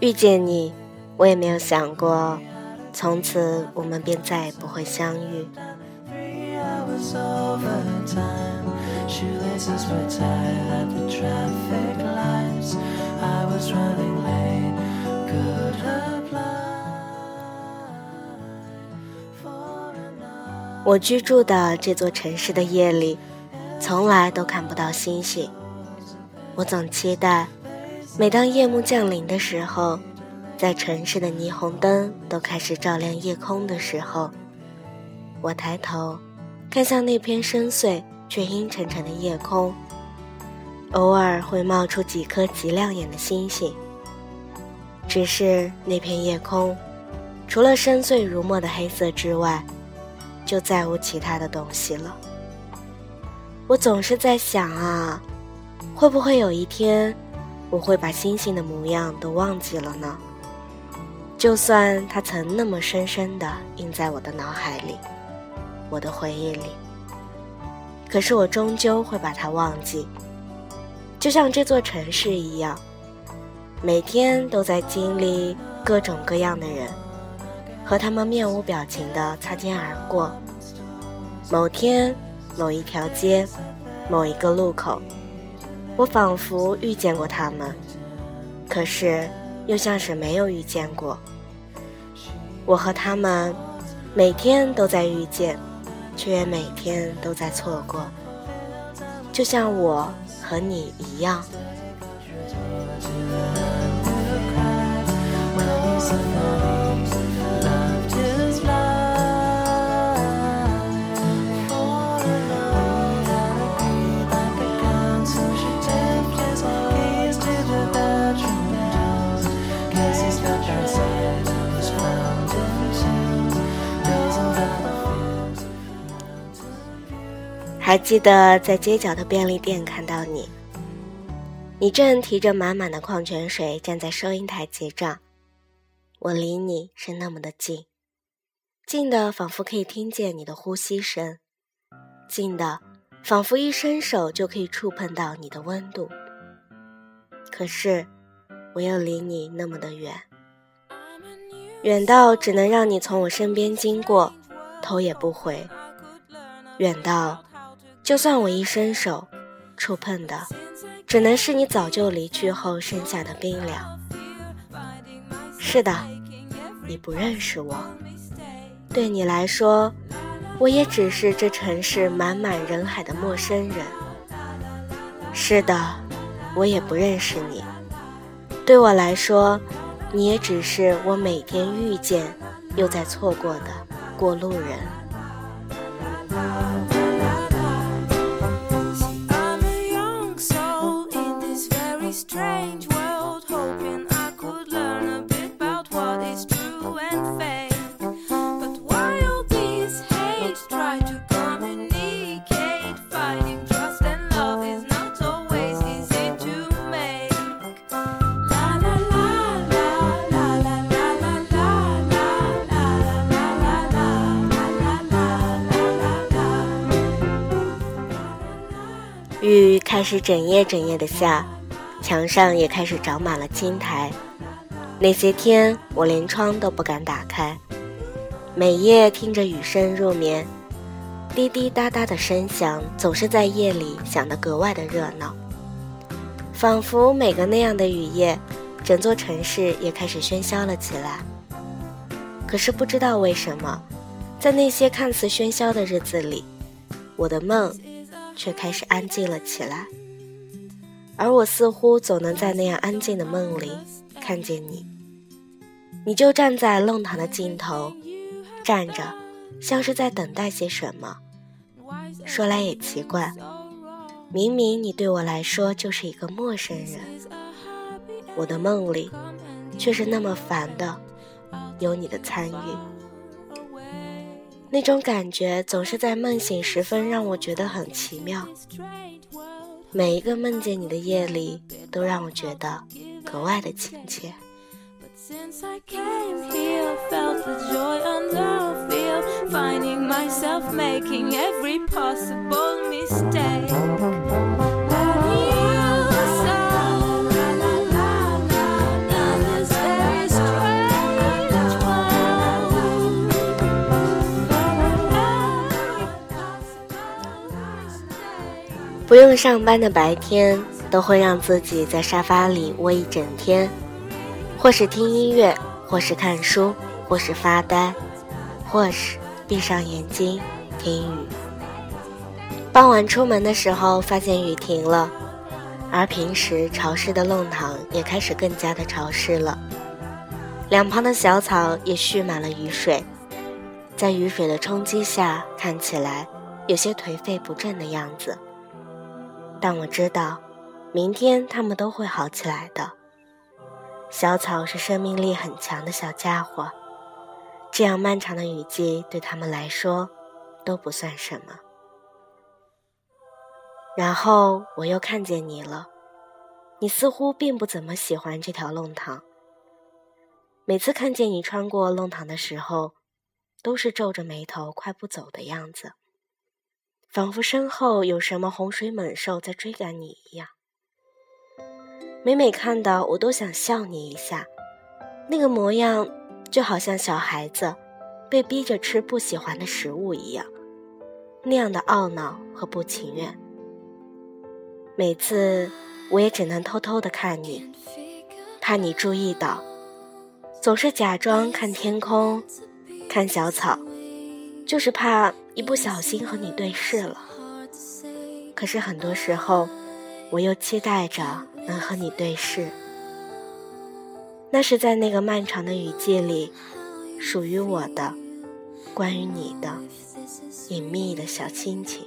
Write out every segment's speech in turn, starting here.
遇见你，我也没有想过，从此我们便再也不会相遇。Shoelaces were tied at the traffic lights. I was running late. Good apply for a night. 我居住的这座城市的夜里从来都看不到星星。我总期待每当夜幕降临的时候在城市的霓虹灯都开始照亮夜空的时候我抬头看向那片深邃却阴沉沉的夜空，偶尔会冒出几颗极亮眼的星星。只是那片夜空，除了深邃如墨的黑色之外，就再无其他的东西了。我总是在想啊，会不会有一天，我会把星星的模样都忘记了呢？就算它曾那么深深的印在我的脑海里，我的回忆里，可是我终究会把它忘记。就像这座城市一样，每天都在经历各种各样的人。和他们面无表情的擦肩而过。某天，某一条街，某一个路口，我仿佛遇见过他们，可是又像是没有遇见过。我和他们每天都在遇见，却每天都在错过，就像我和你一样。还记得在街角的便利店看到你，你正提着满满的矿泉水站在收银台结账，我离你是那么的近，近的仿佛可以听见你的呼吸声，近的仿佛一伸手就可以触碰到你的温度。可是我又离你那么的远，远到只能让你从我身边经过，头也不回，远到。就算我一伸手，触碰的只能是你早就离去后剩下的冰凉。是的，你不认识我，对你来说，我也只是这城市满满人海的陌生人。是的，我也不认识你，对我来说，你也只是我每天遇见又在错过的过路人。雨开始整夜整夜的下，墙上也开始长满了青苔。那些天，我连窗都不敢打开，每夜听着雨声入眠，滴滴答答的声响总是在夜里响得格外的热闹，仿佛每个那样的雨夜，整座城市也开始喧嚣了起来。可是不知道为什么，在那些看似喧嚣的日子里，我的梦。却开始安静了起来，而我似乎总能在那样安静的梦里看见你。你就站在弄堂的尽头，站着，像是在等待些什么。说来也奇怪，明明你对我来说就是一个陌生人，我的梦里却是那么烦的，有你的参与。那种感觉总是在梦醒时分让我觉得很奇妙。每一个梦见你的夜里，都让我觉得格外的亲切。不用上班的白天，都会让自己在沙发里窝一整天，或是听音乐，或是看书，或是发呆，或是闭上眼睛听雨。傍晚出门的时候，发现雨停了，而平时潮湿的弄堂也开始更加的潮湿了，两旁的小草也蓄满了雨水，在雨水的冲击下，看起来有些颓废不振的样子。但我知道，明天他们都会好起来的。小草是生命力很强的小家伙，这样漫长的雨季对他们来说都不算什么。然后我又看见你了，你似乎并不怎么喜欢这条弄堂。每次看见你穿过弄堂的时候，都是皱着眉头快步走的样子。仿佛身后有什么洪水猛兽在追赶你一样，每每看到我都想笑你一下，那个模样就好像小孩子被逼着吃不喜欢的食物一样，那样的懊恼和不情愿。每次我也只能偷偷的看你，怕你注意到，总是假装看天空，看小草，就是怕。一不小心和你对视了，可是很多时候，我又期待着能和你对视。那是在那个漫长的雨季里，属于我的，关于你的隐秘的小心情。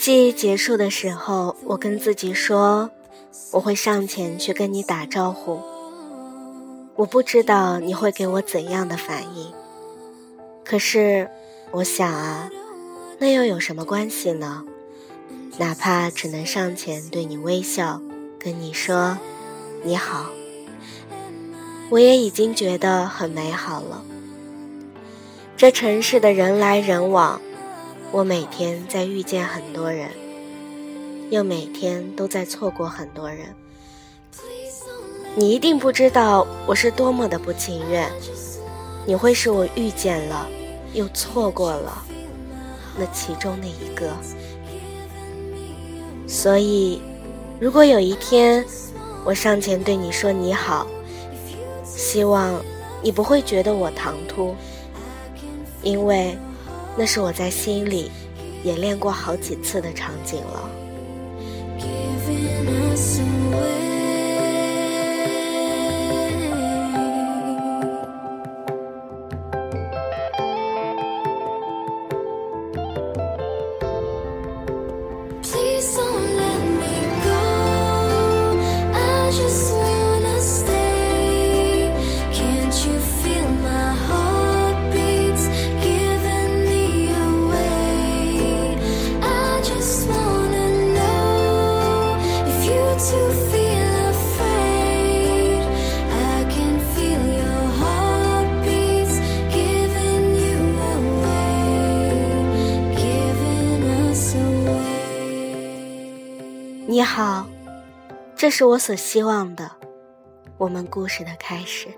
记忆结束的时候，我跟自己说，我会上前去跟你打招呼。我不知道你会给我怎样的反应，可是我想啊，那又有什么关系呢？哪怕只能上前对你微笑，跟你说你好，我也已经觉得很美好了。这城市的人来人往。我每天在遇见很多人，又每天都在错过很多人。你一定不知道我是多么的不情愿，你会是我遇见了，又错过了那其中的一个。所以，如果有一天我上前对你说你好，希望你不会觉得我唐突，因为。那是我在心里演练过好几次的场景了。好，这是我所希望的，我们故事的开始。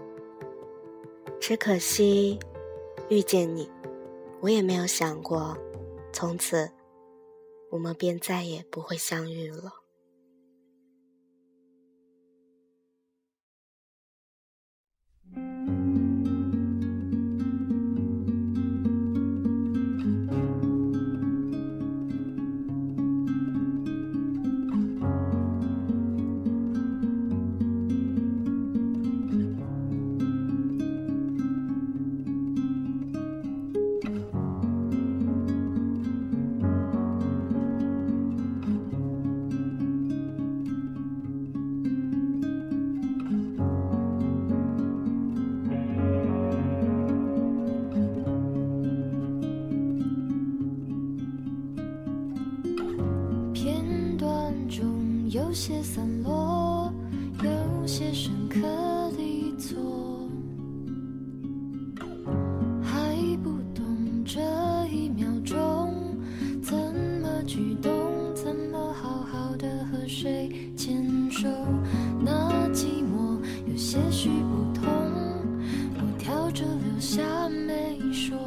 只可惜，遇见你，我也没有想过，从此我们便再也不会相遇了。谁牵手。那寂寞有些许不同，我挑着留下没说。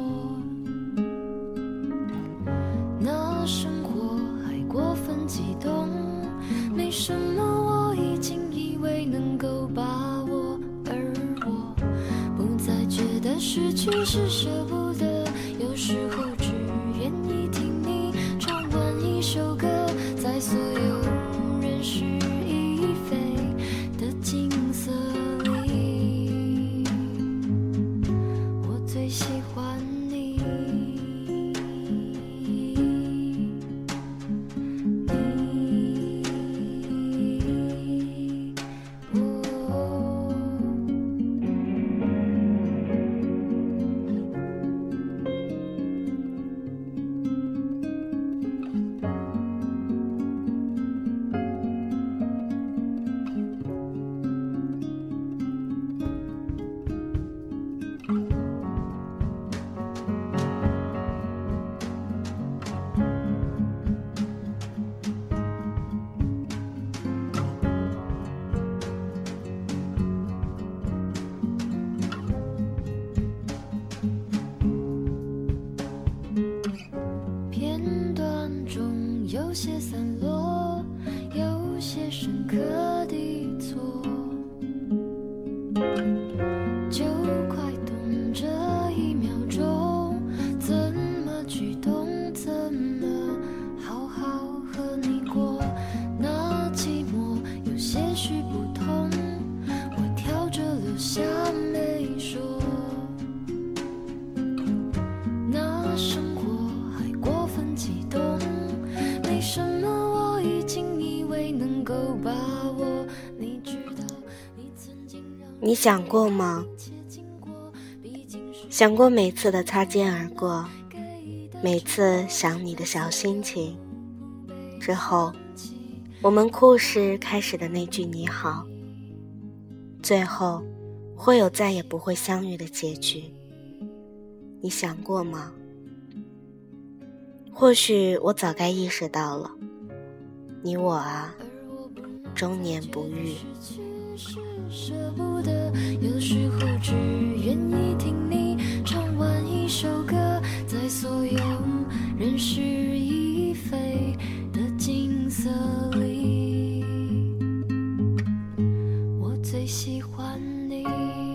那生活还过分激动。没什么，我已经以为能够把握，而我不再觉得失去是舍些散落，有些深刻。你想过吗？想过每次的擦肩而过，每次想你的小心情。之后，我们故事开始的那句你好，最后会有再也不会相遇的结局。你想过吗？或许我早该意识到了，你我啊，终年不遇。舍不得有时候只愿意听你唱完一首歌在所有人事已非的景色里。我最喜欢你。